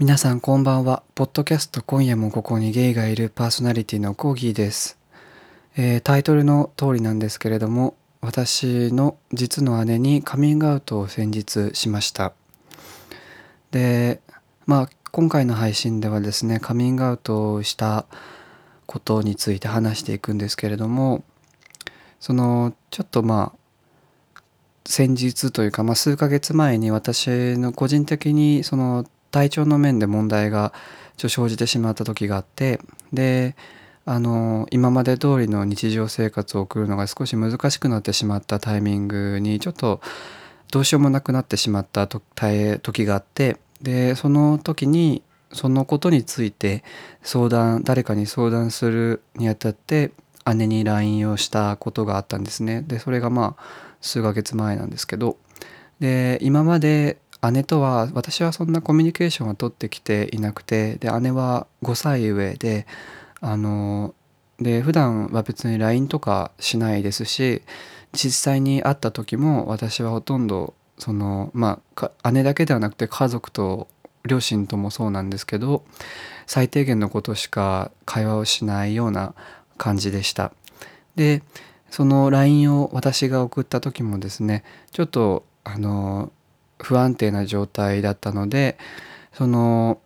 皆さんこんばんは。ポッドキャスト今夜もここにゲイがいるパーソナリティのコーギーです、えータイトルの通りなんですけれども、私の実の姉にカミングアウトを先日しました。で、まあ今回の配信ではですね、カミングアウトをしたことについて話していくんですけれども、そのちょっとまあ先日というか、まあ、数ヶ月前に私の個人的にその体調の面で問題がちょ生じてしまった時があってであの今まで通りの日常生活を送るのが少し難しくなってしまったタイミングにちょっとどうしようもなくなってしまったとた時があってでその時にそのことについて相談誰かに相談するにあたって姉に LINE をしたことがあったんですね。でそれがまあ数ヶ月前なんですけど。で今まで姉とは私はそんなコミュニケーションは取ってきていなくてで姉は5歳上であので普段は別に LINE とかしないですし実際に会った時も私はほとんどそのまあ姉だけではなくて家族と両親ともそうなんですけど最低限のことしか会話をしないような感じでした。でその LINE を私が送った時もですねちょっとあの不安定な状態だったのでその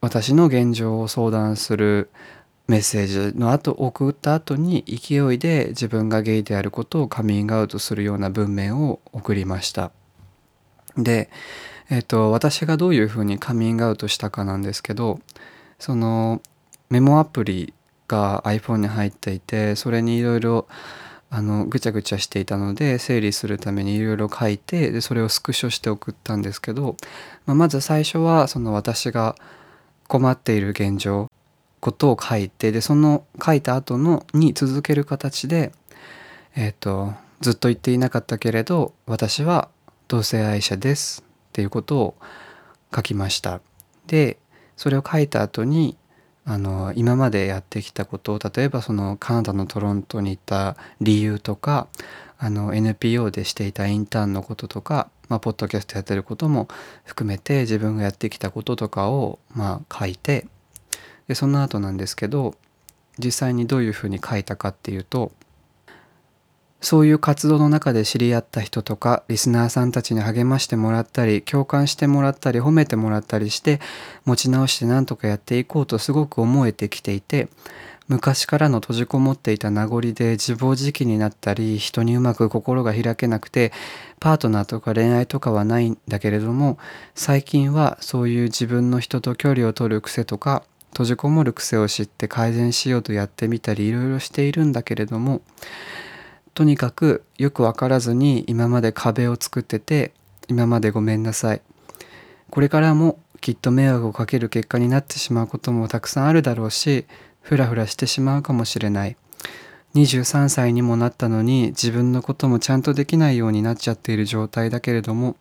私の現状を相談するメッセージの後送った後に勢いで自分がゲイであることをカミングアウトするような文面を送りました。で、えっと私がどういうふうにカミングアウトしたかなんですけどそのメモアプリが iPhone に入っていてそれにいろいろあのぐちゃぐちゃしていたので整理するためにいろいろ書いてでそれをスクショして送ったんですけど、まあ、まず最初はその私が困っている現状ことを書いてでその書いた後のに続ける形でえっ、とずっと言っていなかったけれど私は同性愛者ですっていうことを書きました。でそれを書いた後にあの今までやってきたことを例えばそのカナダのトロントに行った理由とかあの NPO でしていたインターンのこととか、まあ、ポッドキャストやってることも含めて自分がやってきたこととかを、まあ、書いてでその後なんですけど実際にどういうふうに書いたかっていうとそういう活動の中で知り合った人とかリスナーさんたちに励ましてもらったり共感してもらったり褒めてもらったりして持ち直して何とかやっていこうとすごく思えてきていて昔からの閉じこもっていた名残で自暴自棄になったり人にうまく心が開けなくてパートナーとか恋愛とかはないんだけれども最近はそういう自分の人と距離を取る癖とか閉じこもる癖を知って改善しようとやってみたりいろいろしているんだけれどもとにかくよく分からずに今まで壁を作ってて今までごめんなさい。これからもきっと迷惑をかける結果になってしまうこともたくさんあるだろうしフラフラしてしまうかもしれない。23歳にもなったのに自分のこともちゃんとできないようになっちゃっている状態だけれども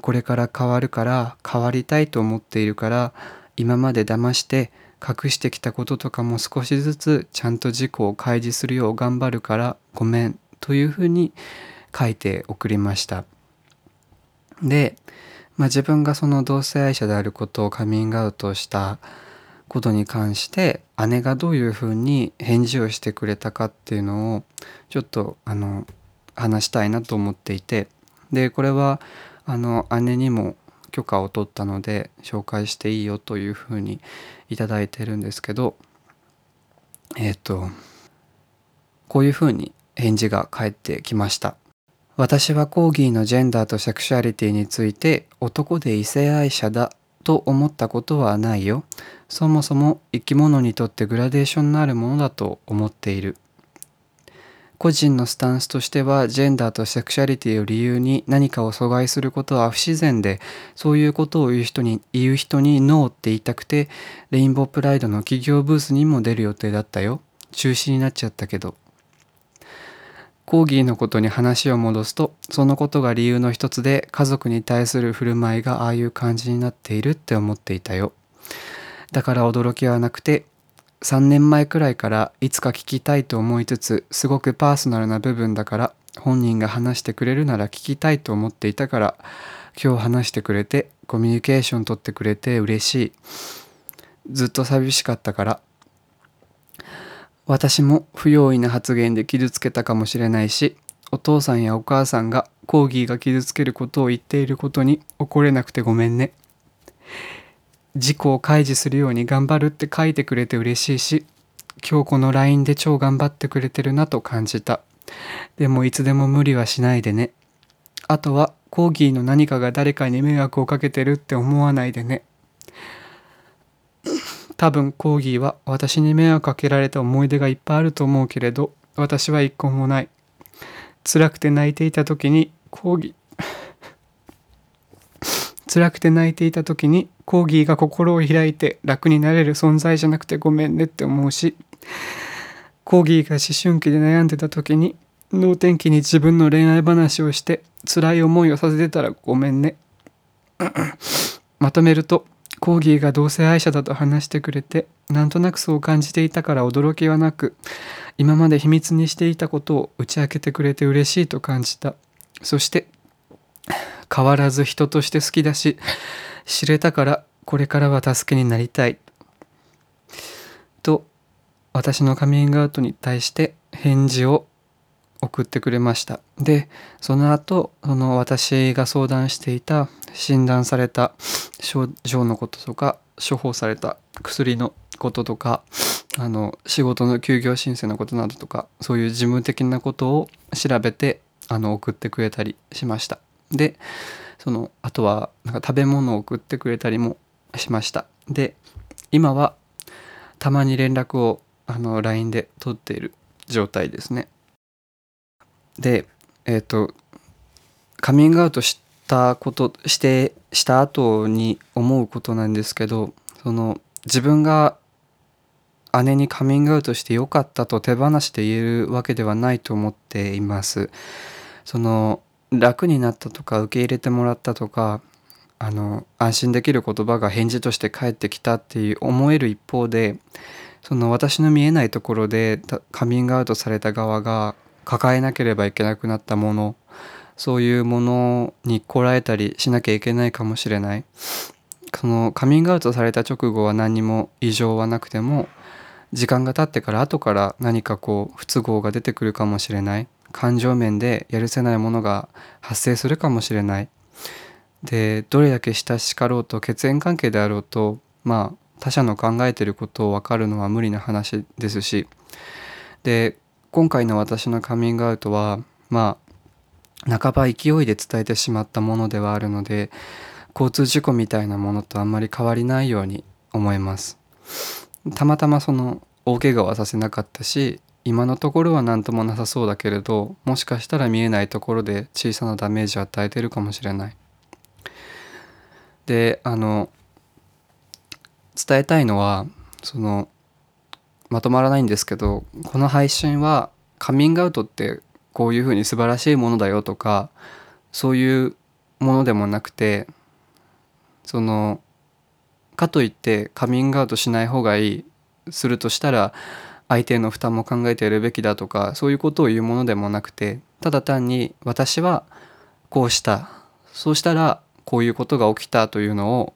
これから変わるから変わりたいと思っているから今まで騙して隠してきたこととかも少しずつちゃんと自己を開示するよう頑張るからごめん。というふうに書いて送りました。で、まあ、自分がその同性愛者であることをカミングアウトしたことに関して姉がどういうふうに返事をしてくれたかっていうのをちょっとあの話したいなと思っていてでこれはあの姉にも許可を取ったので紹介していいよというふうにいただいてるんですけどえっ、とこういうふうに返事が返ってきました。私はコーギーのジェンダーとセクシュアリティについて男で異性愛者だと思ったことはないよ。そもそも生き物にとってグラデーションのあるものだと思っている。個人のスタンスとしてはジェンダーとセクシュアリティを理由に何かを阻害することは不自然でそういうことを言う人に言う人にノーって言いたくてレインボープライドの企業ブースにも出る予定だったよ。中止になっちゃったけど。コーギーのことに話を戻すとそのことが理由の一つで家族に対する振る舞いがああいう感じになっているって思っていたよ。だから驚きはなくて3年前くらいからいつか聞きたいと思いつつすごくパーソナルな部分だから本人が話してくれるなら聞きたいと思っていたから今日話してくれてコミュニケーション取ってくれて嬉しい。ずっと寂しかったから私も不用意な発言で傷つけたかもしれないしお父さんやお母さんがコーギーが傷つけることを言っていることに怒れなくてごめんね。事故を開示するように頑張るって書いてくれて嬉しいし今日この LINE で超頑張ってくれてるなと感じた。でもいつでも無理はしないでね。あとはコーギーの何かが誰かに迷惑をかけてるって思わないでね。多分コーギーは私に迷惑かけられた思い出がいっぱいあると思うけれど私は一個もない。辛くて泣いていた時にコーギー辛くて泣いていた時にコーギーが心を開いて楽になれる存在じゃなくてごめんねって思うしコーギーが思春期で悩んでた時に能天気に自分の恋愛話をして辛い思いをさせてたらごめんね。まとめるとコーギーが同性愛者だと話してくれてなんとなくそう感じていたから驚きはなく今まで秘密にしていたことを打ち明けてくれて嬉しいと感じた。そして変わらず人として好きだし知れたからこれからは助けになりたい。と私のカミングアウトに対して返事を送ってくれました。でその後その私が相談していた診断された症状のこととか処方された薬のこととかあの仕事の休業申請のことなどとかそういう事務的なことを調べてあの送ってくれたりしました。でそのあとはなんか食べ物を送ってくれたりもしました。で今はたまに連絡をあの LINE で取っている状態ですね。でえっ、ー、とカミングアウトしたことしてした後に思うことなんですけどその自分が姉にカミングアウトしてよかったと手放して言えるわけではないと思っています。その楽になったとか受け入れてもらったとかあの安心できる言葉が返事として返ってきたっていう思える一方でその私の見えないところでカミングアウトされた側が抱えなければいけなくなったものそういうものにこらえたりしなきゃいけないかもしれない。そのカミングアウトされた直後は何にも異常はなくても時間が経ってから後から何かこう不都合が出てくるかもしれない。感情面でやるせないものが発生するかもしれない。でどれだけ親しかろうと血縁関係であろうとまあ他者の考えてることを分かるのは無理な話ですし。で今回の私のカミングアウトはまあ半ば勢いで伝えてしまったものではあるので交通事故みたいなものとあんまり変わりないように思いますたまたまその大怪我はさせなかったし今のところは何ともなさそうだけれどもしかしたら見えないところで小さなダメージを与えてるかもしれない。であの伝えたいのはそのまとまらないんですけどこの配信はカミングアウトってこういうふうに素晴らしいものだよとかそういうものでもなくてそのかといってカミングアウトしない方がいいするとしたら相手の負担も考えてやるべきだとかそういうことを言うものでもなくてただ単に私はこうしたそうしたらこういうことが起きたというのを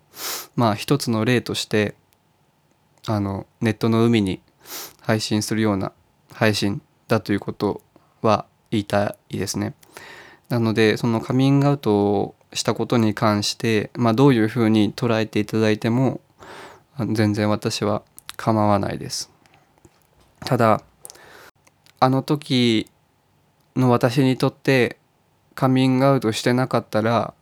まあ一つの例としてあのネットの海に配信するような配信だということは言いたいですね。なのでそのカミングアウトをしたことに関して、まあ、どういうふうに捉えていただいても全然私は構わないです。ただあの時の私にとってカミングアウトしてなかったら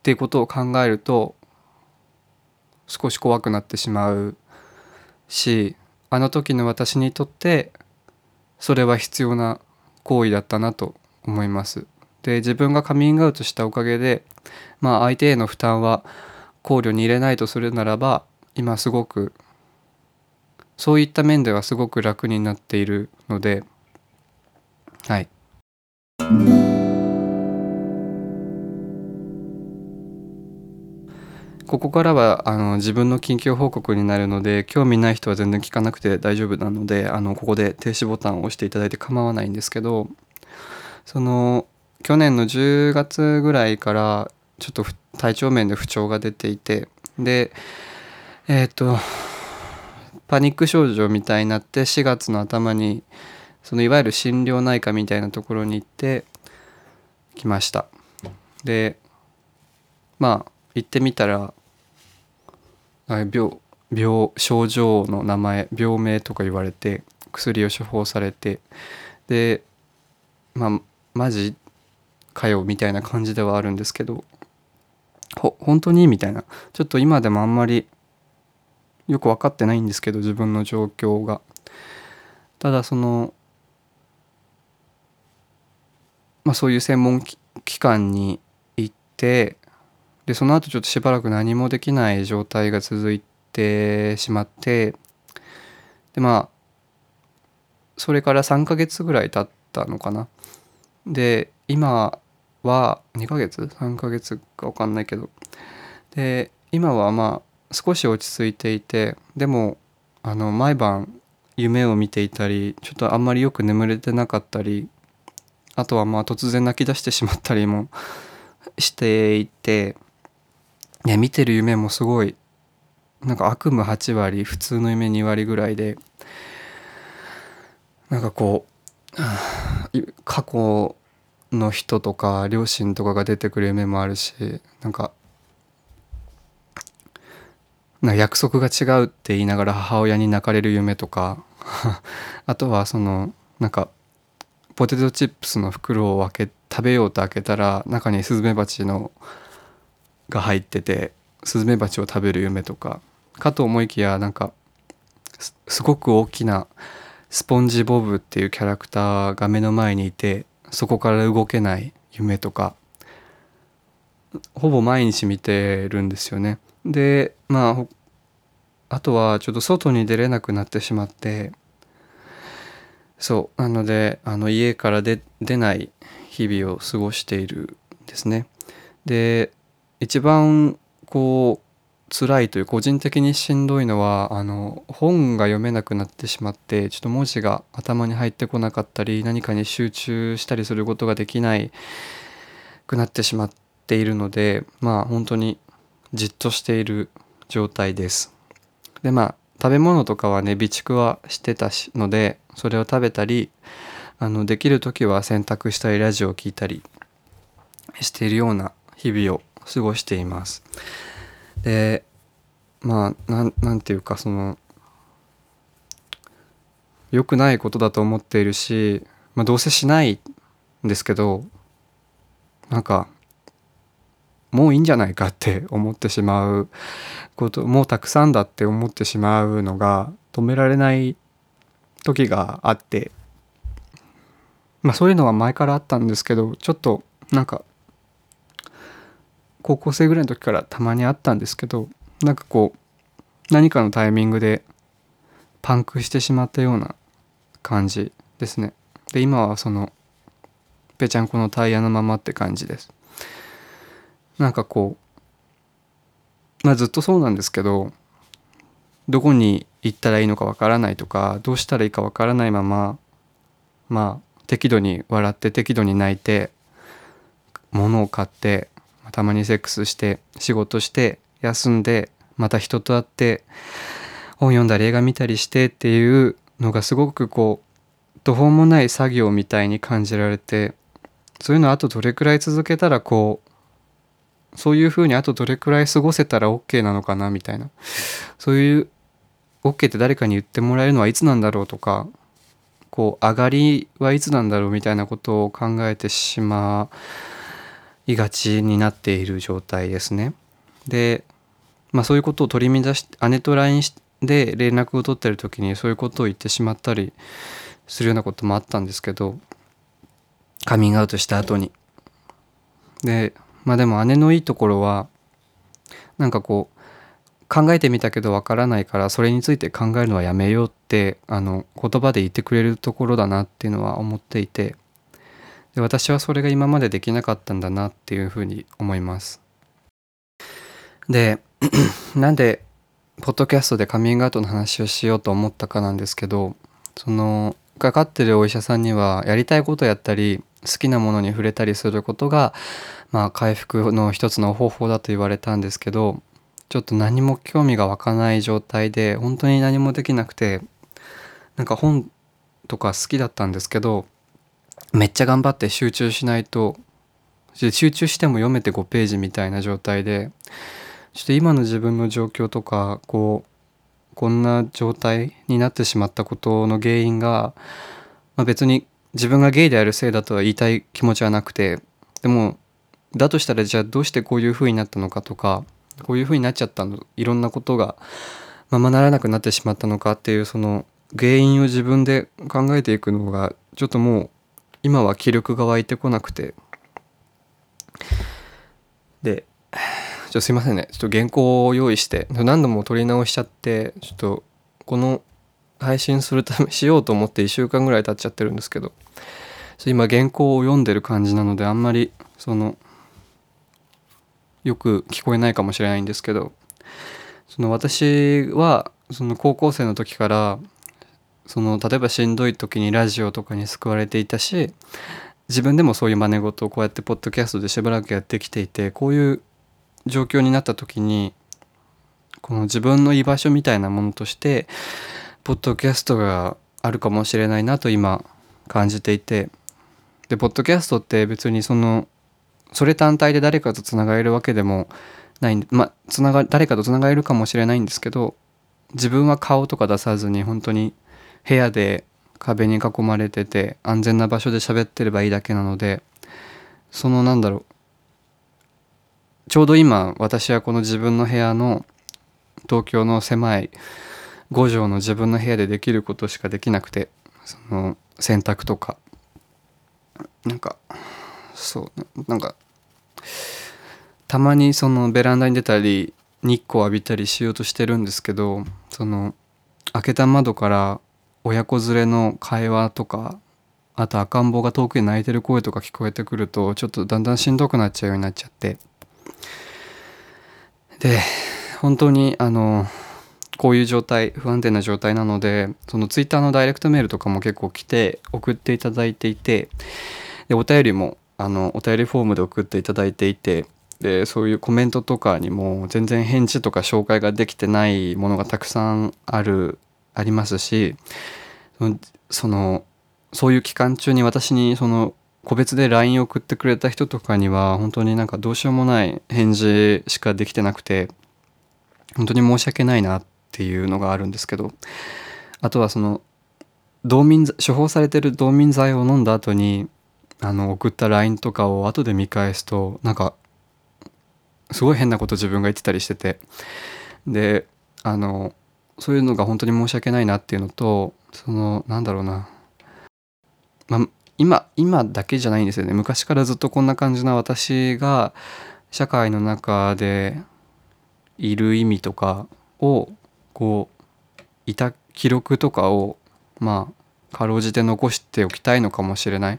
っていうことを考えると少し怖くなってしまうしあの時の私にとってそれは必要な行為だったなと思います。で自分がカミングアウトしたおかげでまあ相手への負担は考慮に入れないとするならば今すごくそういった面ではすごく楽になっているのではいここからはあの自分の近況報告になるので興味ない人は全然聞かなくて大丈夫なのであのここで停止ボタンを押していただいて構わないんですけどその去年の10月ぐらいからちょっと体調面で不調が出ていてでえっ、ー、とパニック症状みたいになって4月の頭にそのいわゆる心療内科みたいなところに行ってきました。でまあ行ってみたら病病症状の名前病名とか言われて薬を処方されてでまあマジかよみたいな感じではあるんですけどほ本当にみたいな。ちょっと今でもあんまりよく分かってないんですけど自分の状況が。ただそのまあそういう専門機関に行ってでその後ちょっとしばらく何もできない状態が続いてしまってでまあそれから3ヶ月ぐらい経ったのかな。で今は2ヶ月？3ヶ月か分かんないけど。で今はまあ少し落ち着いていてでもあの毎晩夢を見ていたりちょっとあんまりよく眠れてなかったりあとはまあ突然泣き出してしまったりもしていていや見てる夢もすごいなんか悪夢8割普通の夢2割ぐらいでなんかこう過去の人とか両親とかが出てくる夢もあるしなんかな約束が違うって言いながら母親に泣かれる夢とか あとはそのなんかポテトチップスの袋を開け食べようと開けたら中にスズメバチのが入っててスズメバチを食べる夢とかかと思いきやなんかすごく大きなスポンジボブっていうキャラクターが目の前にいてそこから動けない夢とかほぼ毎日見てるんですよね。でまああとはちょっと外に出れなくなってしまってそうなのであの家から出ない日々を過ごしているんですね。で一番こう辛いという個人的にしんどいのはあの本が読めなくなってしまってちょっと文字が頭に入ってこなかったり何かに集中したりすることができないくなってしまっているのでまあ本当にじっとしている状態です。でまあ食べ物とかはね備蓄はしてたしのでそれを食べたりあのできる時は洗濯したりラジオを聴いたりしているような日々を過ごしています。でまあなんなんていうかその良くないことだと思っているし、まあ、どうせしないんですけどなんかもういいんじゃないかって思ってしまうこともうたくさんだって思ってしまうのが止められない時があってまあそういうのは前からあったんですけどちょっとなんか高校生ぐらいの時からたまにあったんですけどなんかこう何かのタイミングでパンクしてしまったような感じですね。で今はそのぺちゃんこのタイヤのままって感じです。なんかこうまあずっとそうなんですけどどこに行ったらいいのかわからないとかどうしたらいいかわからないまままあ適度に笑って適度に泣いて物を買ってたまにセックスして仕事して休んでまた人と会って本読んだり映画見たりしてっていうのがすごくこう途方もない作業みたいに感じられてそういうのあとどれくらい続けたらこうそういうふうにあとどれくらい過ごせたら OK なのかなみたいな。そういう OK って誰かに言ってもらえるのはいつなんだろうとかこう上がりはいつなんだろうみたいなことを考えてしまういがちになっている状態ですね。で、まあ、そういうことを取り乱して姉と LINE で連絡を取ってる時にそういうことを言ってしまったりするようなこともあったんですけどカミングアウトした後に。でまあでも姉のいいところはなんかこう考えてみたけどわからないからそれについて考えるのはやめようってあの言葉で言ってくれるところだなっていうのは思っていてで私はそれが今までできなかったんだなっていうふうに思います。で なんでポッドキャストでカミングアウトの話をしようと思ったかなんですけどそのかかってるお医者さんにはやりたいことやったり好きなものに触れたりすることがまあ回復の一つの方法だと言われたんですけどちょっと何も興味が湧かない状態で本当に何もできなくてなんか本とか好きだったんですけどめっちゃ頑張って集中しないと集中しても読めて5ページみたいな状態でちょっと今の自分の状況とかこうこんな状態になってしまったことの原因が、まあ、別に自分がゲイであるせいだとは言いたい気持ちはなくてでもだとしたらじゃあどうしてこういう風になったのかとかこういう風になっちゃったのいろんなことがままならなくなってしまったのかっていうその原因を自分で考えていくのがちょっともう今は気力が湧いてこなくて。でちょっとすいませんね。ちょっと原稿を用意して何度も撮り直しちゃってちょっとこの配信するためしようと思って1週間ぐらい経っちゃってるんですけど。今原稿を読んでる感じなのであんまりそのよく聞こえないかもしれないんですけど。その私はその高校生の時からその例えばしんどい時にラジオとかに救われていたし自分でもそういう真似事をこうやってポッドキャストでしばらくやってきていてこういう状況になった時にこの自分の居場所みたいなものとしてポッドキャストがあるかもしれないなと今感じていてでポッドキャストって別にそのそれ単体で誰かとつながれるわけでもないまあつなが誰かとつながれるかもしれないんですけど自分は顔とか出さずに本当に部屋で壁に囲まれてて安全な場所で喋ってればいいだけなのでそのなんだろうちょうど今私はこの自分の部屋の東京の狭い5畳の自分の部屋でできることしかできなくてその洗濯とか。なんかそうなんかたまにそのベランダに出たり日光浴びたりしようとしてるんですけどその開けた窓から親子連れの会話とかあと赤ん坊が遠くに泣いてる声とか聞こえてくるとちょっとだんだんしんどくなっちゃうようになっちゃって。で本当にあのこういう状態不安定な状態なのでそのツイッターのダイレクトメールとかも結構来て送っていただいていて。でお便りもあのお便りフォームで送っていただいていて。でそういうコメントとかにも全然返事とか紹介ができてないものがたくさんあるありますしそのそういう期間中に私にその個別で LINE を送ってくれた人とかには本当になんかどうしようもない返事しかできてなくて本当に申し訳ないなっていうのがあるんですけどあとはその道民処方されてる道民剤を飲んだ後にあの送った LINE とかを後で見返すとなんかすごい変なこと自分が言ってたりしてて。であのそういうのが本当に申し訳ないなっていうのとそのなんだろうな、まあ、今今だけじゃないんですよね。昔からずっとこんな感じな私が社会の中でいる意味とかをこういた記録とかをまあかろうじて残しておきたいのかもしれない。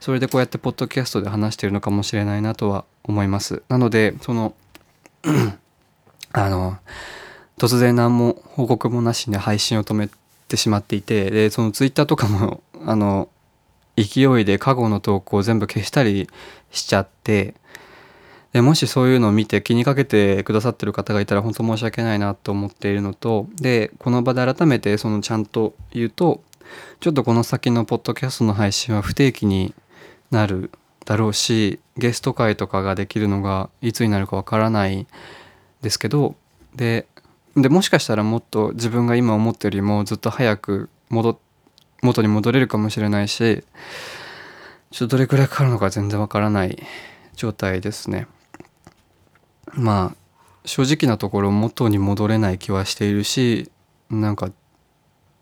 それでこうやってポッドキャストで話してるのかもしれないなとは思います。なのでその あの突然何も報告もなしに配信を止めてしまっていてでそのツイッターとかも あの勢いで過去の投稿を全部消したりしちゃってでもしそういうのを見て気にかけてくださってる方がいたら本当申し訳ないなと思っているのとでこの場で改めてそのちゃんと言うとちょっとこの先のポッドキャストの配信は不定期になるだろうしゲスト会とかができるのがいつになるかわからないですけどででもしかしたらもっと自分が今思ってるよりもずっと早く戻元に戻れるかもしれないしちょっとどれくらいかかるのか全然わからない状態ですね。まあ正直なところ元に戻れない気はしているしなんか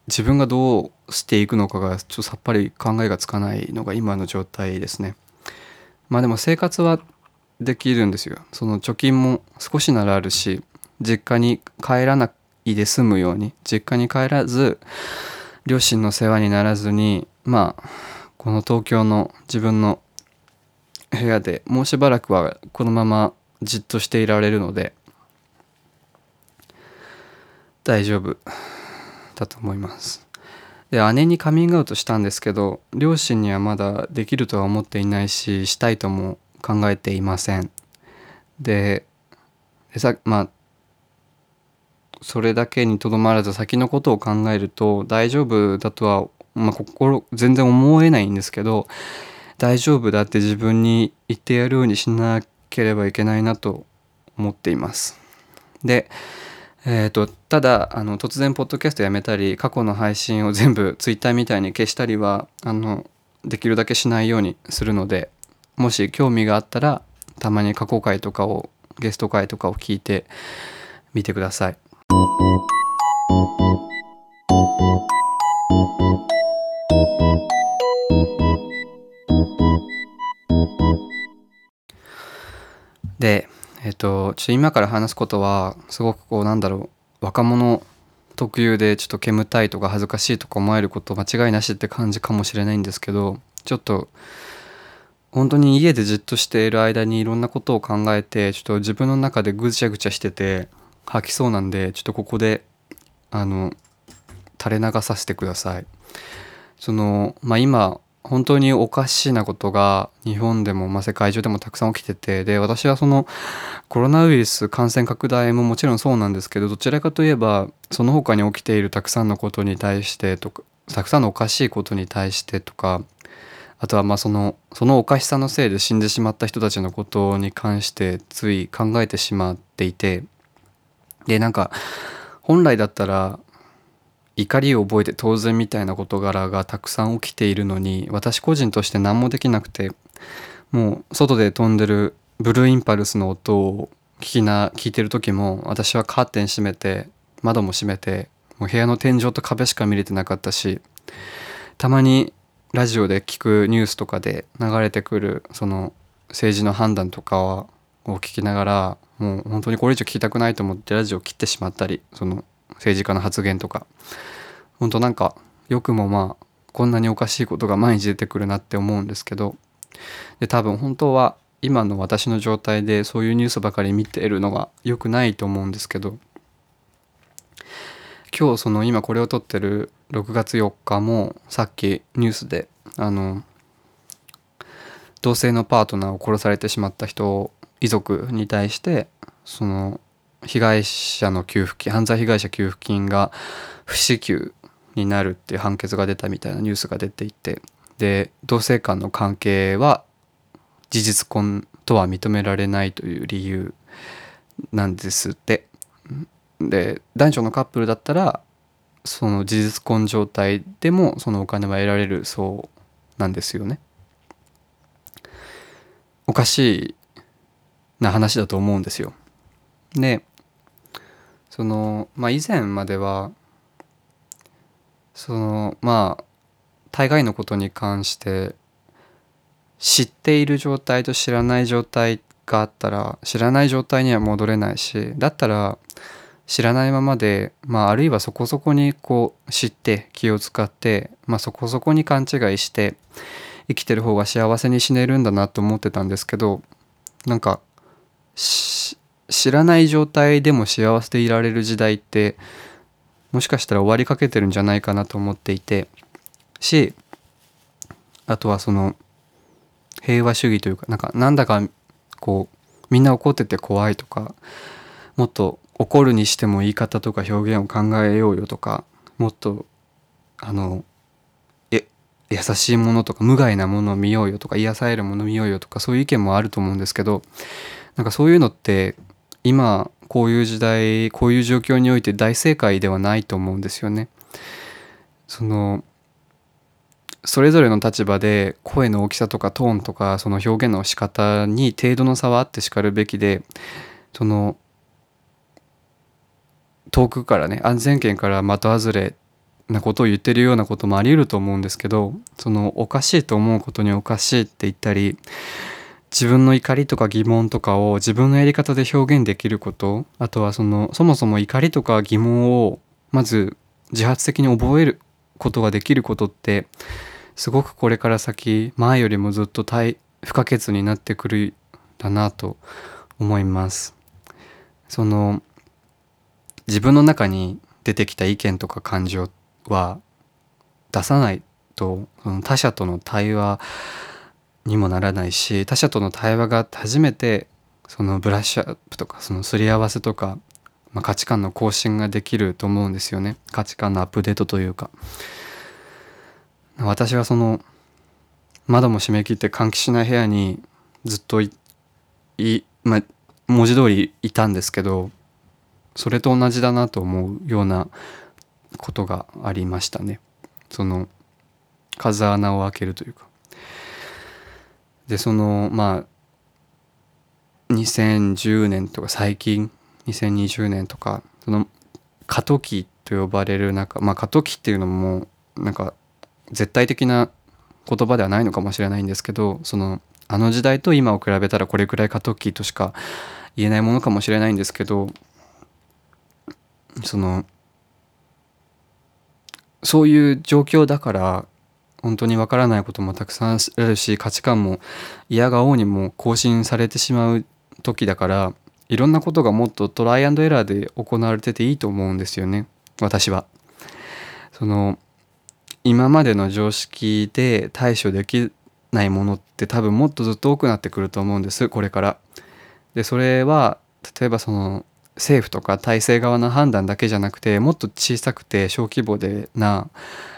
自分がどうしていくのかがちょっとさっぱり考えがつかないのが今の状態ですね。まあでも生活はできるんですよ。その貯金も少しならあるし実家に帰らないで済むように実家に帰らず両親の世話にならずにまあこの東京の自分の部屋でもうしばらくはこのままじっとしていられるので大丈夫だと思います。で姉にカミングアウトしたんですけど両親にはまだできるとは思っていないししたいとも考えていませんでさまあそれだけにとどまらず先のことを考えると大丈夫だとは、まあ、心全然思えないんですけど大丈夫だって自分に言ってやるようにしなければいけないなと思っています。で、えーと、ただあの突然ポッドキャストやめたり過去の配信を全部 Twitter みたいに消したりはあのできるだけしないようにするのでもし興味があったらたまに過去回とかをゲスト回とかを聞いてみてください。で、えっ、と、ちょっと今から話すことは、すごくこう、なんだろう、若者特有でちょっと煙たいとか恥ずかしいとか思えること間違いなしって感じかもしれないんですけど、ちょっと、本当に家でじっとしている間にいろんなことを考えて、ちょっと自分の中でぐちゃぐちゃしてて、吐きそうなんで、ちょっとここで、あの、垂れ流させてください。その、まあ今、本当におかしなことが日本でも、まあ、世界中でもたくさん起きててで私はそのコロナウイルス感染拡大ももちろんそうなんですけどどちらかといえばその他に起きているたくさんのことに対してとかたくさんのおかしいことに対してとかあとはまあそのそのおかしさのせいで死んでしまった人たちのことに関してつい考えてしまっていてでなんか本来だったら怒りを覚えて当然みたいな事柄がたくさん起きているのに私個人として何もできなくてもう外で飛んでるブルーインパルスの音を聞きな聞いてる時も私はカーテン閉めて窓も閉めてもう部屋の天井と壁しか見れてなかったしたまにラジオで聞くニュースとかで流れてくるその政治の判断とかを聞きながらもう本当にこれ以上聞きたくないと思ってラジオを切ってしまったりその政治家の発言とか。本当なんかよくもまあこんなにおかしいことが毎日出てくるなって思うんですけど。で多分本当は今の私の状態でそういうニュースばかり見ているのが良くないと思うんですけど。今日その今これを撮ってる6月4日もさっきニュースであの同性のパートナーを殺されてしまった人遺族に対してその被害者の給付金犯罪被害者給付金が不支給になるっていう判決が出たみたいなニュースが出ていてで同性間の関係は事実婚とは認められないという理由なんですってで男女のカップルだったらその事実婚状態でもそのお金は得られるそうなんですよね。おかしいな話だと思うんですよ。でそのまあ以前まではそのまあ大概のことに関して知っている状態と知らない状態があったら知らない状態には戻れないしだったら知らないままで、まあ、あるいはそこそこにこう知って気を使って、まあ、そこそこに勘違いして生きてる方が幸せに死ねるんだなと思ってたんですけどなんか知らない状態でも幸せでいられる時代ってもしかしたら終わりかけてるんじゃないかなと思っていてしあとはその平和主義というかなんかなんだかこうみんな怒ってて怖いとかもっと怒るにしても言い方とか表現を考えようよとかもっとあの優しいものとか無害なものを見ようよとか癒されるものを見ようよとかそういう意見もあると思うんですけどなんかそういうのって今こういう時代こういう状況において大正解ではないと思うんですよね。そのそれぞれの立場で声の大きさとかトーンとかその表現の仕方に程度の差はあってしかるべきでその遠くからね安全圏から的外れなことを言ってるようなこともあり得ると思うんですけどそのおかしいと思うことにおかしいって言ったり自分の怒りとか疑問とかを自分のやり方で表現できることあとはそのそもそも怒りとか疑問をまず自発的に覚えることができることってすごくこれから先前よりもずっと不可欠になってくるだなと思います。その自分の中に出てきた意見とか感情は出さないとその他者との対話にもならないし他者との対話が初めてそのブラッシュアップとかそのすり合わせとか、まあ、価値観の更新ができると思うんですよね。価値観のアップデートというか。私はその窓も閉め切って換気しない部屋にずっといまあ、文字通りいたんですけどそれと同じだなと思うようなことがありましたね。その風穴を開けるというか。でそのまあ2010年とか最近2020年とかその過渡期と呼ばれる中まあ過渡期っていうのもなんか絶対的な言葉ではないのかもしれないんですけどそのあの時代と今を比べたらこれくらい過渡期としか言えないものかもしれないんですけどそのそういう状況だから本当にわからないこともたくさんあるし価値観も嫌がおにも更新されてしまう時だからいろんなことがもっとトライアンドエラーで行われてていいと思うんですよね私は。その今までの常識で対処できないものって多分もっとずっと多くなってくると思うんですこれから。でそれは例えばその政府とか体制側の判断だけじゃなくてもっと小さくて小規模でな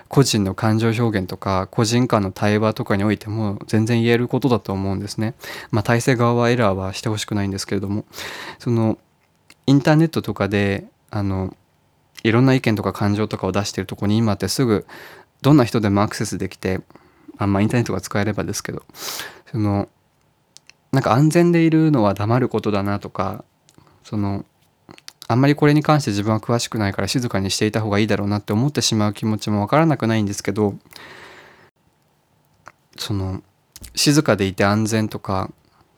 個人の感情表現とか個人間の対話とかにおいても全然言えることだと思うんですね。まあ体制側はエラーはしてほしくないんですけれどもそのインターネットとかであのいろんな意見とか感情とかを出してるとこに今ってすぐどんな人でもアクセスできてあまあインターネットが使えればですけどそのなんか安全でいるのは黙ることだなとかそのあんまりこれに関して自分は詳しくないから静かにしていた方がいいだろうなって思ってしまう気持ちもわからなくないんですけどその静かでいて安全とか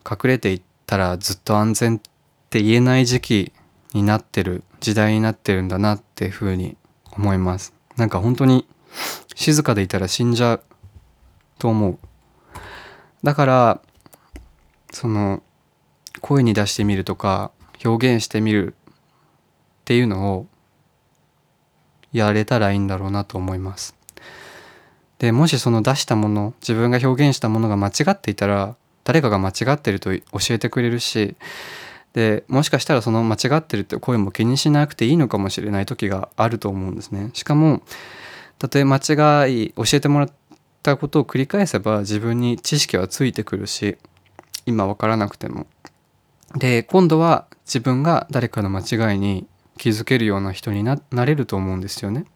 隠れていったらずっと安全って言えない時期になってる時代になってるんだなっていうふうに思います。なんか本当に静かでいたら死んじゃうと思う。だからその声に出してみるとか表現してみるっていうのをやれたらいいんだろうなと思います。でもしその出したもの自分が表現したものが間違っていたら誰かが間違ってると教えてくれるしでもしかしたらその間違ってるって声も気にしなくていいのかもしれない時があると思うんですね。しかもたとえ間違い教えてもらったことを繰り返せば自分に知識はついてくるし今分からなくても。で今度は自分が誰かの間違いに気づけるような人になれると思うんですよね。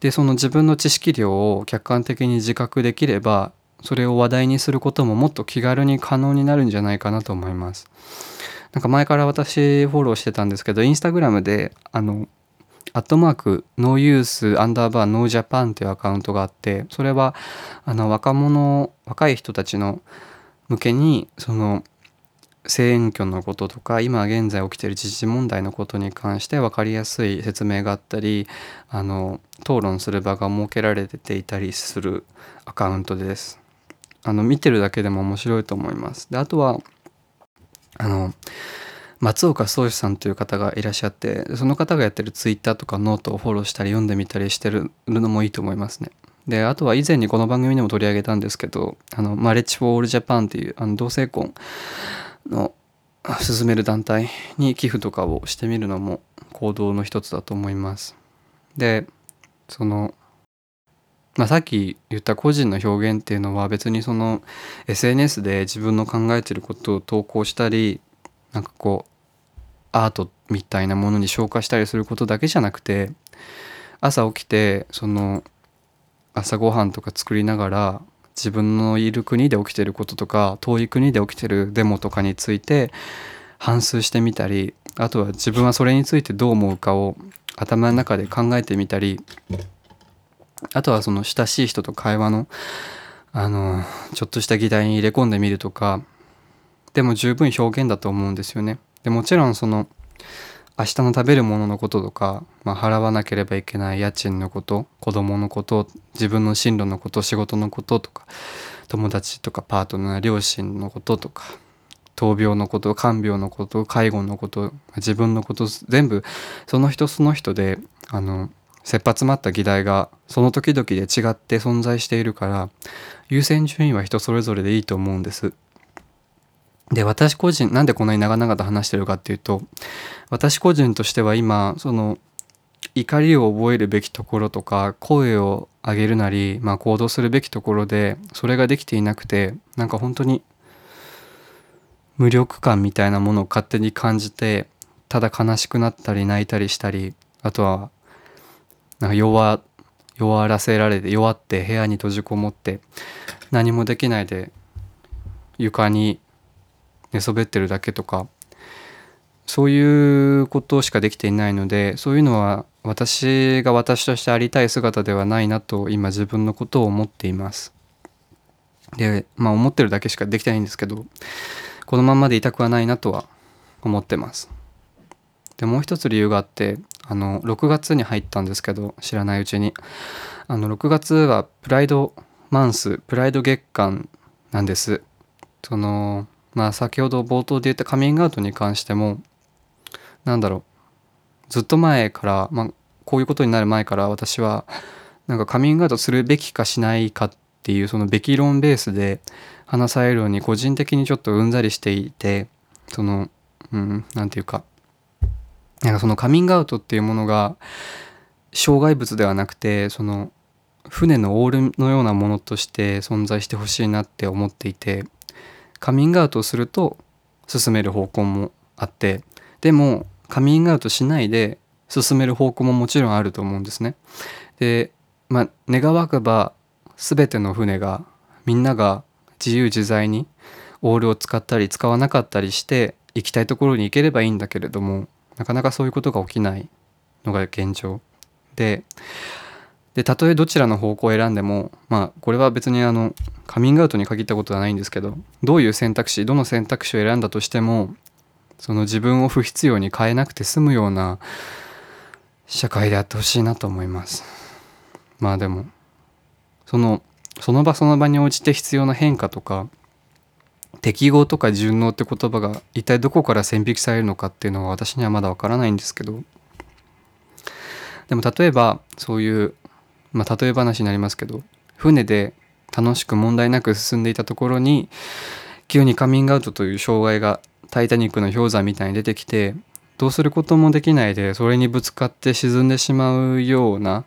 でその自分の知識量を客観的に自覚できればそれを話題にすることももっと気軽に可能になるんじゃないかなと思います。なんか前から私フォローしてたんですけどインスタグラムであのアットマークノーユースアンダーバーノージャパンっていうアカウントがあってそれはあの若者若い人たちの向けにその選挙のこととか今現在起きている時事問題のことに関して分かりやすい説明があったりあの討論する場が設けられていたりするアカウントです。あの見てるだけでも面白いと思います。であとはあの松岡宗嗣さんという方がいらっしゃってその方がやってるツイッターとかノートをフォローしたり読んでみたりしてるのもいいと思いますね。であとは以前にこの番組でも取り上げたんですけどあの Marriage for All Japan っていうあの同性婚の進める団体に寄付とかをしてみるのも行動の一つだと思います。でそのまあ、さっき言った個人の表現っていうのは別にその SNS で自分の考えてることを投稿したりなんかこうアートみたいなものに消化したりすることだけじゃなくて朝起きてその朝ごはんとか作りながら自分のいる国で起きてることとか遠い国で起きてるデモとかについて反芻してみたりあとは自分はそれについてどう思うかを頭の中で考えてみたりあとはその親しい人と会話のあのちょっとした議題に入れ込んでみるとかでも十分表現だと思うんですよね。でもちろんその明日の食べるもののこととか、まあ、払わなければいけない家賃のこと子供のこと自分の進路のこと仕事のこととか友達とかパートナー両親のこととか闘病のこと看病のこと介護のこと自分のこと全部その人その人であの切羽詰まった議題がその時々で違って存在しているから優先順位は人それぞれでいいと思うんです。で私個人なんでこんなに長々と話してるかっていうと私個人としては今その怒りを覚えるべきところとか声を上げるなり、まあ、行動するべきところでそれができていなくてなんか本当に無力感みたいなものを勝手に感じてただ悲しくなったり泣いたりしたりあとはなんか弱弱らせられて弱って部屋に閉じこもって何もできないで床に寝そべってるだけとかそういうことしかできていないのでそういうのは私が私としてありたい姿ではないなと今自分のことを思っています。でまあ思ってるだけしかできてないんですけどこのままでいたくはないなとは思ってます。でもう一つ理由があってあの6月に入ったんですけど知らないうちにあの6月はプライドマンスプライド月間なんですそのまあ先ほど冒頭で言ったカミングアウトに関してもなんだろうずっと前から、まあ、こういうことになる前から私はなんかカミングアウトするべきかしないかっていうそのべき論ベースで話されるように個人的にちょっとうんざりしていてそのうん何て言うかなんかそのカミングアウトっていうものが障害物ではなくてその船のオールのようなものとして存在してほしいなって思っていてカミングアウトをすると進める方向もあってでもカミングアウトしないで進める方向ももちろんあると思うんですね。でまあ願わくば全ての船がみんなが自由自在にオールを使ったり使わなかったりして行きたいところに行ければいいんだけれどもなかなかそういうことが起きないのが現状ででたとえどちらの方向を選んでもまあこれは別にあのカミングアウトに限ったことはないんですけどどういう選択肢どの選択肢を選んだとしてもその自分を不必要に変えなくて済むような社会であってほしいなと思います。まあでもそのその場その場に応じて必要な変化とか適合とか順応って言葉が一体どこから線引きされるのかっていうのは私にはまだわからないんですけどでも例えばそういうまあ例え話になりますけど船で楽しく問題なく進んでいたところに急にカミングアウトという障害が「タイタニック」の氷山みたいに出てきてどうすることもできないでそれにぶつかって沈んでしまうような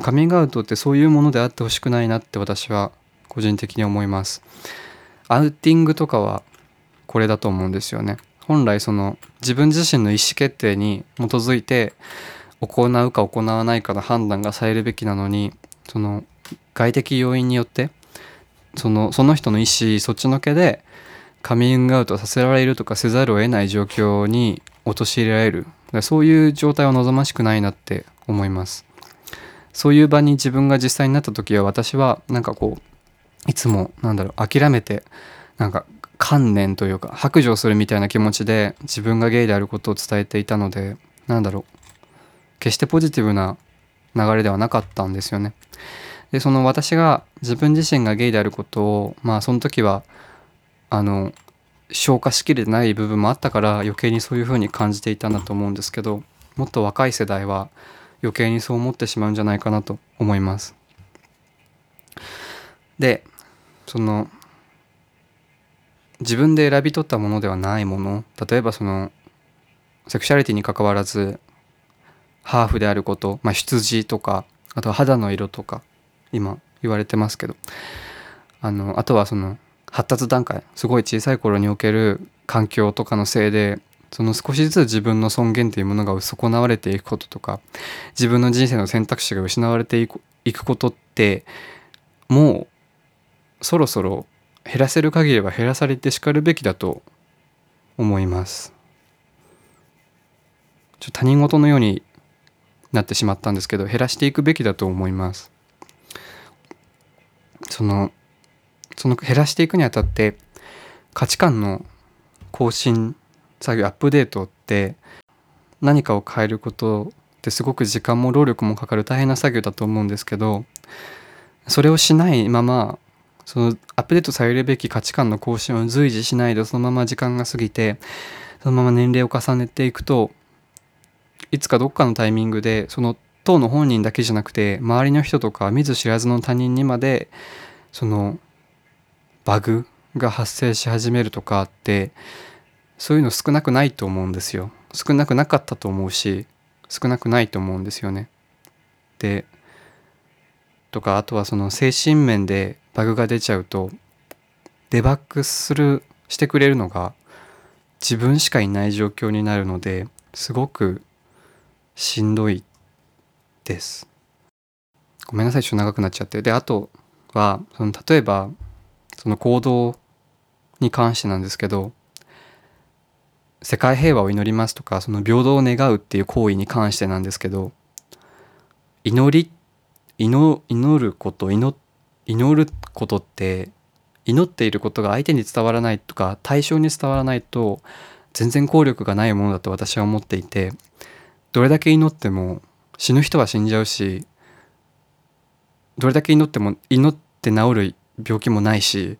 カミングアウトってそういうものであってほしくないなって私は個人的に思います。アウティングとかはこれだと思うんですよね。本来その自分自身の意思決定に基づいて行うか行わないかの判断がされるべきなのにその外的要因によってそのその人の意思そっちのけでカミングアウトさせられるとかせざるを得ない状況に陥れられる。そういう状態は望ましくないなって思います。そういう場に自分が実際になった時は私はなんかこういつもなんだろう諦めてなんか観念というか白状するみたいな気持ちで自分がゲイであることを伝えていたのでなんだろう決してポジティブな流れではなかったんですよね。でその私が自分自身がゲイであることをまあその時はあの消化しきれてない部分もあったから余計にそういうふうに感じていたんだと思うんですけどもっと若い世代は余計にそう思ってしまうんじゃないかなと思います。でその自分で選び取ったものではないもの例えばそのセクシャリティに関わらずハーフであること、まあ、出自とかあとは肌の色とか今言われてますけどあのあとはその発達段階すごい小さい頃における環境とかのせいでその少しずつ自分の尊厳というものが損なわれていくこととか自分の人生の選択肢が失われていくことってもうそろそろ減らせる限りは減らされてしかるべきだと思います。ちょ他人事のようになってしまったんですけど減らしていくべきだと思います。そのその減らしていくにあたって価値観の更新作業アップデートって何かを変えることってすごく時間も労力もかかる大変な作業だと思うんですけどそれをしないままそのアップデートされるべき価値観の更新を随時しないでそのまま時間が過ぎてそのまま年齢を重ねていくといつかどっかのタイミングでその当の本人だけじゃなくて周りの人とか見ず知らずの他人にまでそのバグが発生し始めるとかってそういうの少なくないと思うんですよ。少なくなかったと思うし少なくないと思うんですよね。でとかあとはその精神面でバグが出ちゃうとデバッグするしてくれるのが自分しかいない状況になるのですごくしんどいです。ごめんなさいちょっと長くなっちゃってであとはその例えばその行動に関してなんですけど世界平和を祈りますとかその平等を願うっていう行為に関してなんですけど祈り祈祈ること祈祈ることって祈っていることが相手に伝わらないとか対象に伝わらないと全然効力がないものだと私は思っていてどれだけ祈っても死ぬ人は死んじゃうしどれだけ祈っても祈って治る病気もないし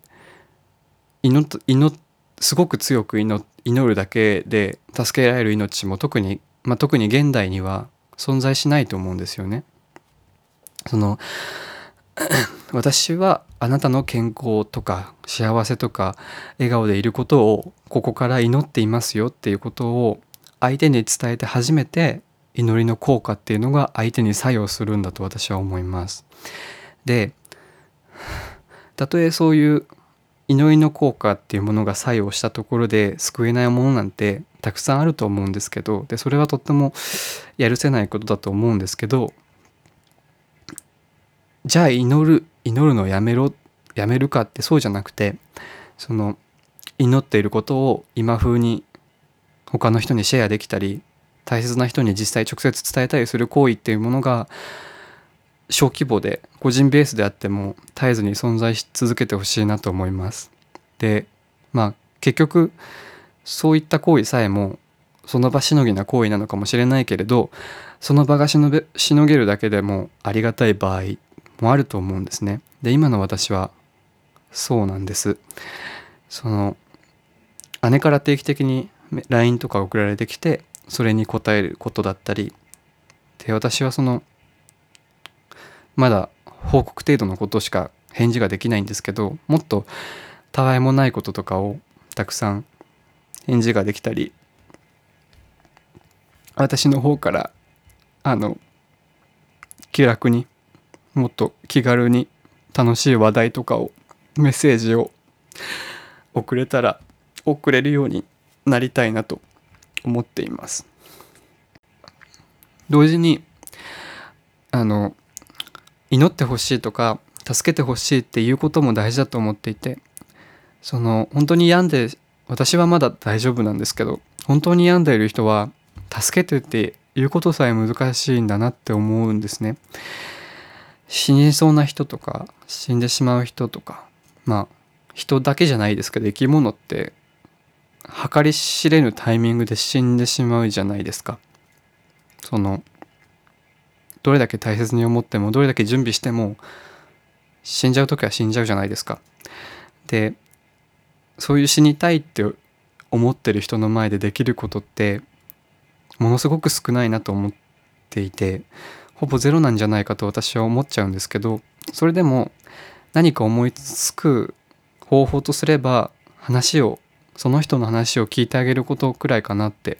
祈祈すごく強く祈るだけで助けられる命も特に、まあ、特に現代には存在しないと思うんですよね。その 私はあなたの健康とか幸せとか笑顔でいることをここから祈っていますよっていうことを相手に伝えて初めて祈りの効果っていうのが相手に作用するんだと私は思います。でたとえそういう祈りの効果っていうものが作用したところで救えないものなんてたくさんあると思うんですけどでそれはとってもやるせないことだと思うんですけどじゃあ祈る祈るのをやめろやめるかってそうじゃなくてその祈っていることを今風に他の人にシェアできたり大切な人に実際直接伝えたりする行為っていうものが小規模で個人ベースであっても絶えずに存在し続けてほしいなと思います。でまあ結局そういった行為さえもその場しのぎな行為なのかもしれないけれどその場がしのしのげるだけでもありがたい場合もあると思うんですね。で今の私はそうなんです。その姉から定期的に LINE とか送られてきてそれに答えることだったりで私はそのまだ報告程度のことしか返事ができないんですけどもっとたわいもないこととかをたくさん返事ができたり私の方からあの気楽にもっと気軽に楽しい話題とかをメッセージを送れたら送れるようになりたいなと思っています同時にあの祈ってほしいとか助けてほしいっていうことも大事だと思っていてその本当に病んで私はまだ大丈夫なんですけど本当に病んでいる人は助けてっていうことさえ難しいんだなって思うんですね。死にそうな人とか死んでしまう人とかまあ人だけじゃないですけど生き物って計り知れぬタイミングで死んでしまうじゃないですか。そのどれだけ大切に思ってもどれだけ準備しても死んじゃう時は死んじゃうじゃないですか。でそういう死にたいって思ってる人の前でできることってものすごく少ないなと思っていてほぼゼロなんじゃないかと私は思っちゃうんですけどそれでも何か思いつく方法とすれば話をその人の話を聞いてあげることくらいかなって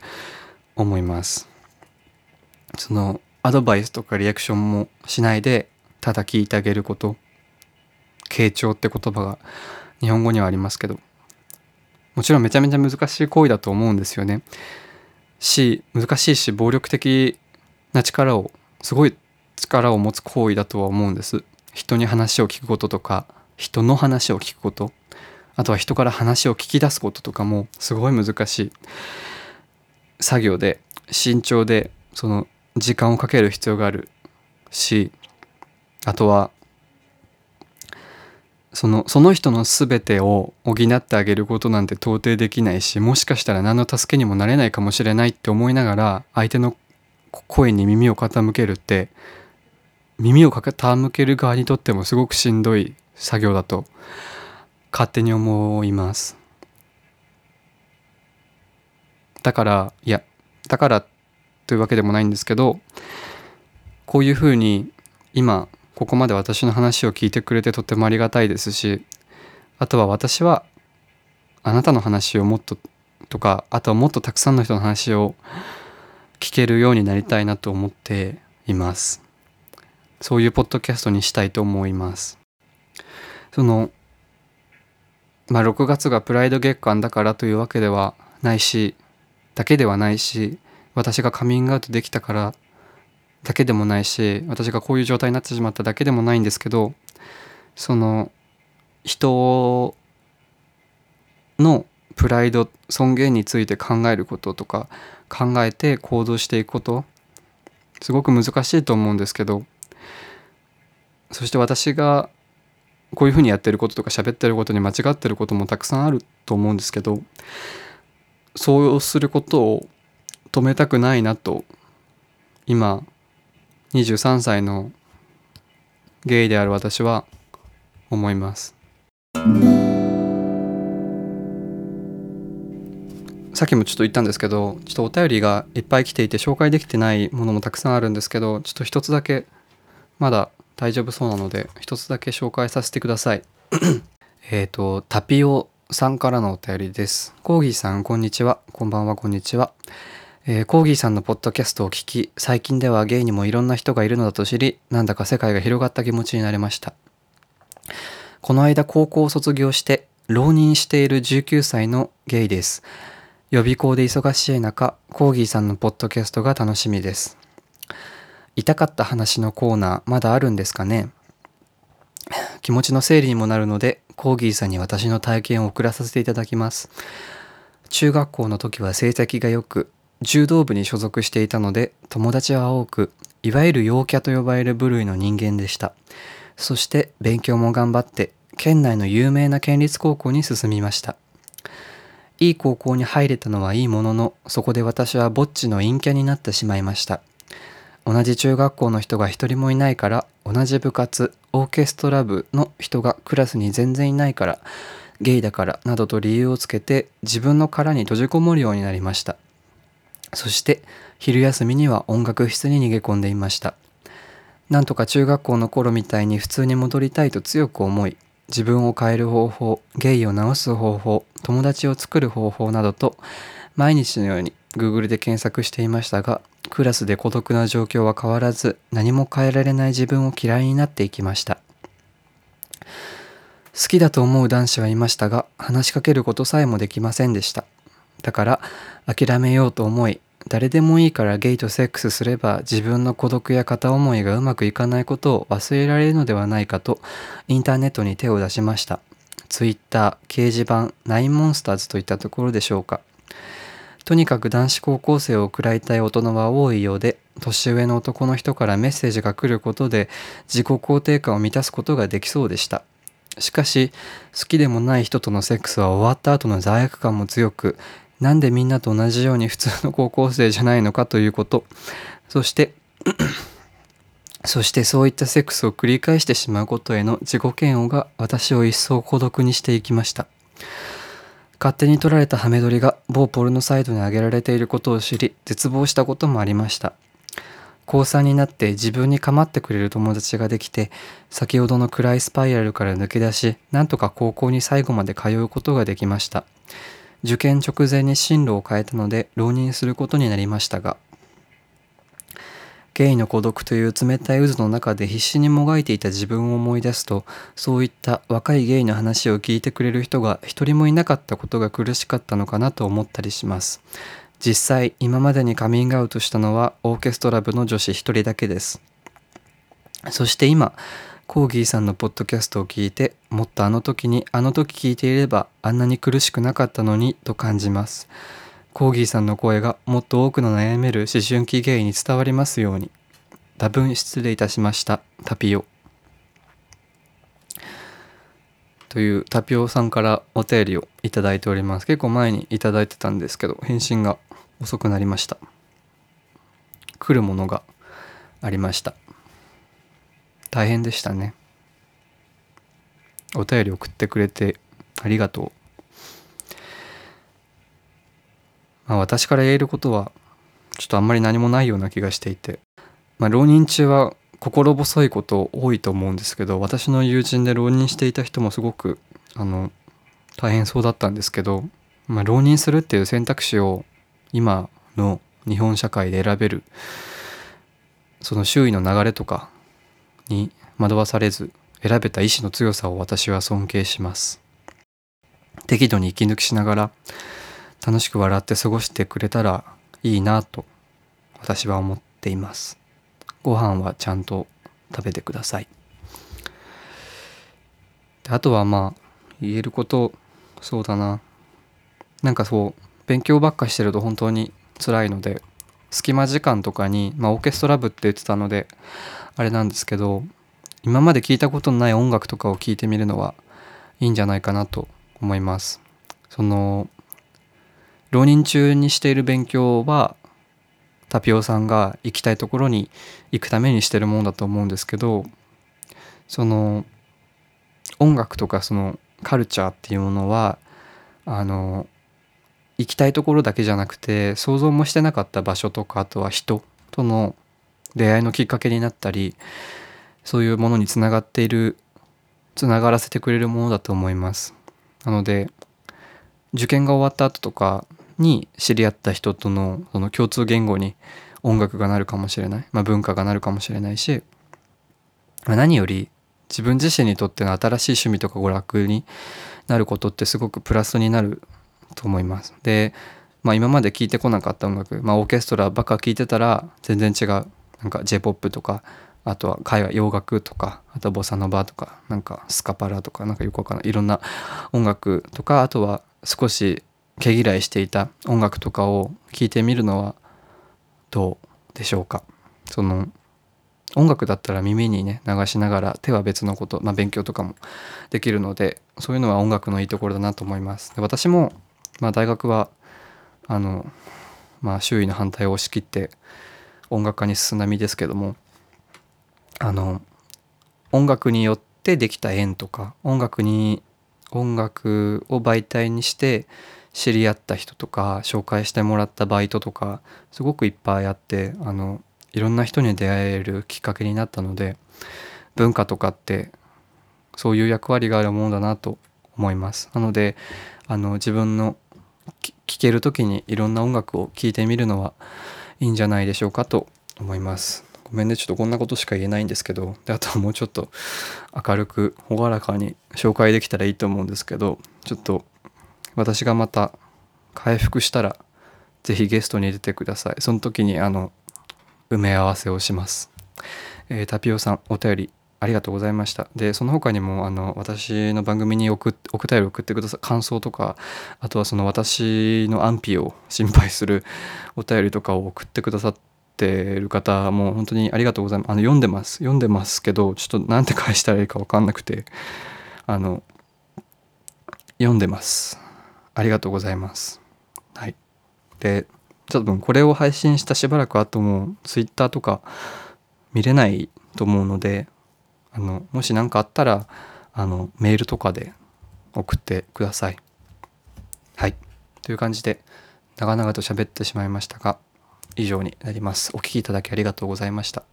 思います。そのアドバイスとかリアクションもしないでただ聞いてあげること傾聴って言葉が日本語にはありますけどもちろんめちゃめちゃ難しい行為だと思うんですよね。し難しいし暴力的な力をすごい力を持つ行為だとは思うんです。人に話を聞くこととか人の話を聞くこと。あとは人から話を聞き出すこととかもすごい難しい作業で慎重でその時間をかける必要があるしあとはそのその人の全てを補ってあげることなんて到底できないしもしかしたら何の助けにもなれないかもしれないって思いながら相手の声に耳を傾けるって耳を傾ける側にとってもすごくしんどい作業だと勝手に思います。だからいやだからというわけでもないんですけどこういうふうに今ここまで私の話を聞いてくれてとてもありがたいですしあとは私はあなたの話をもっととかあとはもっとたくさんの人の話を聞けるようになりたいなと思っています。そういうポッドキャストにしたいと思います。そのまあ6月がプライド月間だからというわけではないしだけではないし私がカミングアウトできたからだけでもないし私がこういう状態になってしまっただけでもないんですけどその人のプライド尊厳について考えることとか考えて行動していくことすごく難しいと思うんですけどそして私がこういうふうにやってることとか喋ってることに間違ってることもたくさんあると思うんですけどそうすることを止めたくないなと今23歳のゲイである私は思います。さっきもちょっと言ったんですけどちょっとお便りがいっぱい来ていて紹介できてないものもたくさんあるんですけどちょっと一つだけまだ大丈夫そうなので一つだけ紹介させてください。えっとタピオさんからのお便りです。コーギーさんこんにちは。こんばんはこんにちは。えー、コーギーさんのポッドキャストを聞き最近ではゲイにもいろんな人がいるのだと知りなんだか世界が広がった気持ちになれました。この間高校を卒業して浪人している19歳のゲイです。予備校で忙しい中コーギーさんのポッドキャストが楽しみです。痛かった話のコーナーまだあるんですかね？気持ちの整理にもなるのでコーギーさんに私の体験を送らさせていただきます。中学校の時は成績が良く柔道部に所属していたので友達は多くいわゆる陽キャと呼ばれる部類の人間でした。そして勉強も頑張って県内の有名な県立高校に進みました。いい高校に入れたのはいいもののそこで私はぼっちの陰キャになってしまいました。同じ中学校の人が一人もいないから同じ部活オーケストラ部の人がクラスに全然いないからゲイだからなどと理由をつけて自分の殻に閉じこもるようになりました。そして昼休みには音楽室に逃げ込んでいました。なんとか中学校の頃みたいに普通に戻りたいと強く思い自分を変える方法ゲイを治す方法友達を作る方法などと毎日のように Google で検索していましたがクラスで孤独な状況は変わらず何も変えられない自分を嫌いになっていきました。好きだと思う男子はいましたが話しかけることさえもできませんでした。だから諦めようと思い誰でもいいからゲイとセックスすれば自分の孤独や片思いがうまくいかないことを忘れられるのではないかとインターネットに手を出しました。Twitter 掲示板ナインモンスターズといったところでしょうか。とにかく男子高校生を食らいたい大人は多いようで年上の男の人からメッセージが来ることで自己肯定感を満たすことができそうでした。しかし好きでもない人とのセックスは終わった後の罪悪感も強くなんでみんなと同じように普通の高校生じゃないのかということ。そして そしてそういったセックスを繰り返してしまうことへの自己嫌悪が私を一層孤独にしていきました。勝手に取られたハメ撮りが某ポルノサイトに上げられていることを知り絶望したこともありました。高3になって自分に構ってくれる友達ができて先ほどの暗いスパイラルから抜け出しなんとか高校に最後まで通うことができました。受験直前に進路を変えたので浪人することになりましたがゲイの孤独という冷たい渦の中で必死にもがいていた自分を思い出すとそういった若いゲイの話を聞いてくれる人が一人もいなかったことが苦しかったのかなと思ったりします。実際今までにカミングアウトしたのはオーケストラ部の女子一人だけです。そして今コーギーさんのポッドキャストを聞いてもっとあの時にあの時聞いていればあんなに苦しくなかったのにと感じます。コーギーさんの声がもっと多くの悩める思春期ゲイに伝わりますように。多分失礼いたしました。タピオ。というタピオさんからお便りをいただいております。結構前にいただいてたんですけど返信が遅くなりました。来るものがありました。大変でしたね。お便り送ってくれてありがとう、まあ、私から言えることはちょっとあんまり何もないような気がしていて。まあ、浪人中は心細いこと多いと思うんですけど私の友人で浪人していた人もすごくあの大変そうだったんですけど、まあ、浪人するっていう選択肢を今の日本社会で選べるその周囲の流れとかに惑わされず選べた意志の強さを私は尊敬します。適度に息抜きしながら楽しく笑って過ごしてくれたらいいなと私は思っています。ご飯はちゃんと食べてください。あとはまあ言えることそうだな。なんかそう勉強ばっかしてると本当に辛いので隙間時間とかに、まあ、オーケストラ部って言ってたのであれなんですけど今まで聞いたことのない音楽とかを聴いてみるのはいいんじゃないかなと思います。その浪人中にしている勉強はタピオさんが行きたいところに行くためにしてるものだと思うんですけどその音楽とかそのカルチャーっていうものはあの行きたいところだけじゃなくて想像もしてなかった場所とかあとは人との出会いのきっかけになったりそういうものにつながっているつながらせてくれるものだと思います。なので受験が終わった後とかに知り合った人とのその共通言語に音楽がなるかもしれない、まあ、文化がなるかもしれないし、まあ、何より自分自身にとっての新しい趣味とか娯楽になることってすごくプラスになると思います。で、まあ、今まで聴いてこなかった音楽、まあ、オーケストラばっか聴いてたら全然違う。なんか J−POP とかあとは海外洋楽とかあとボサノバとかなんかスカパラとかなんかよくわかんない。いろんな音楽とかあとは少し毛嫌いしていた音楽とかを聴いてみるのはどうでしょうか。その音楽だったら耳にね流しながら手は別のこと、まあ、勉強とかもできるのでそういうのは音楽のいいところだなと思います。で私もまあ、大学はあの、まあ、周囲の反対を押し切って音楽家に進んだ身ですけどもあの音楽によってできた縁とか音楽に音楽を媒体にして知り合った人とか紹介してもらったバイトとかすごくいっぱいあってあのいろんな人に出会えるきっかけになったので文化とかってそういう役割があるものだなと思います。なのであの自分の聴ける時にいろんな音楽を聴いてみるのはいいんじゃないでしょうかと思います。ごめんねちょっとこんなことしか言えないんですけどであとはもうちょっと明るく朗らかに紹介できたらいいと思うんですけどちょっと私がまた回復したら是非ゲストに出てくださいその時にあの埋め合わせをします、えー、タピオさんお便りありがとうございました。で、その他にも、あの、私の番組に送お便り送ってくださ感想とか、あとはその私の安否を心配するお便りとかを送ってくださってる方も本当にありがとうございます。あの、読んでます。読んでますけど、ちょっとなんて返したらいいかわかんなくて、あの、読んでます。ありがとうございます。はい。で、ちょっとこれを配信したしばらく後も、Twitter とか見れないと思うので、あのもし何かあったらあのメールとかで送ってください。はいという感じで長々と喋ってしまいましたが以上になります。お聴きいただきありがとうございました。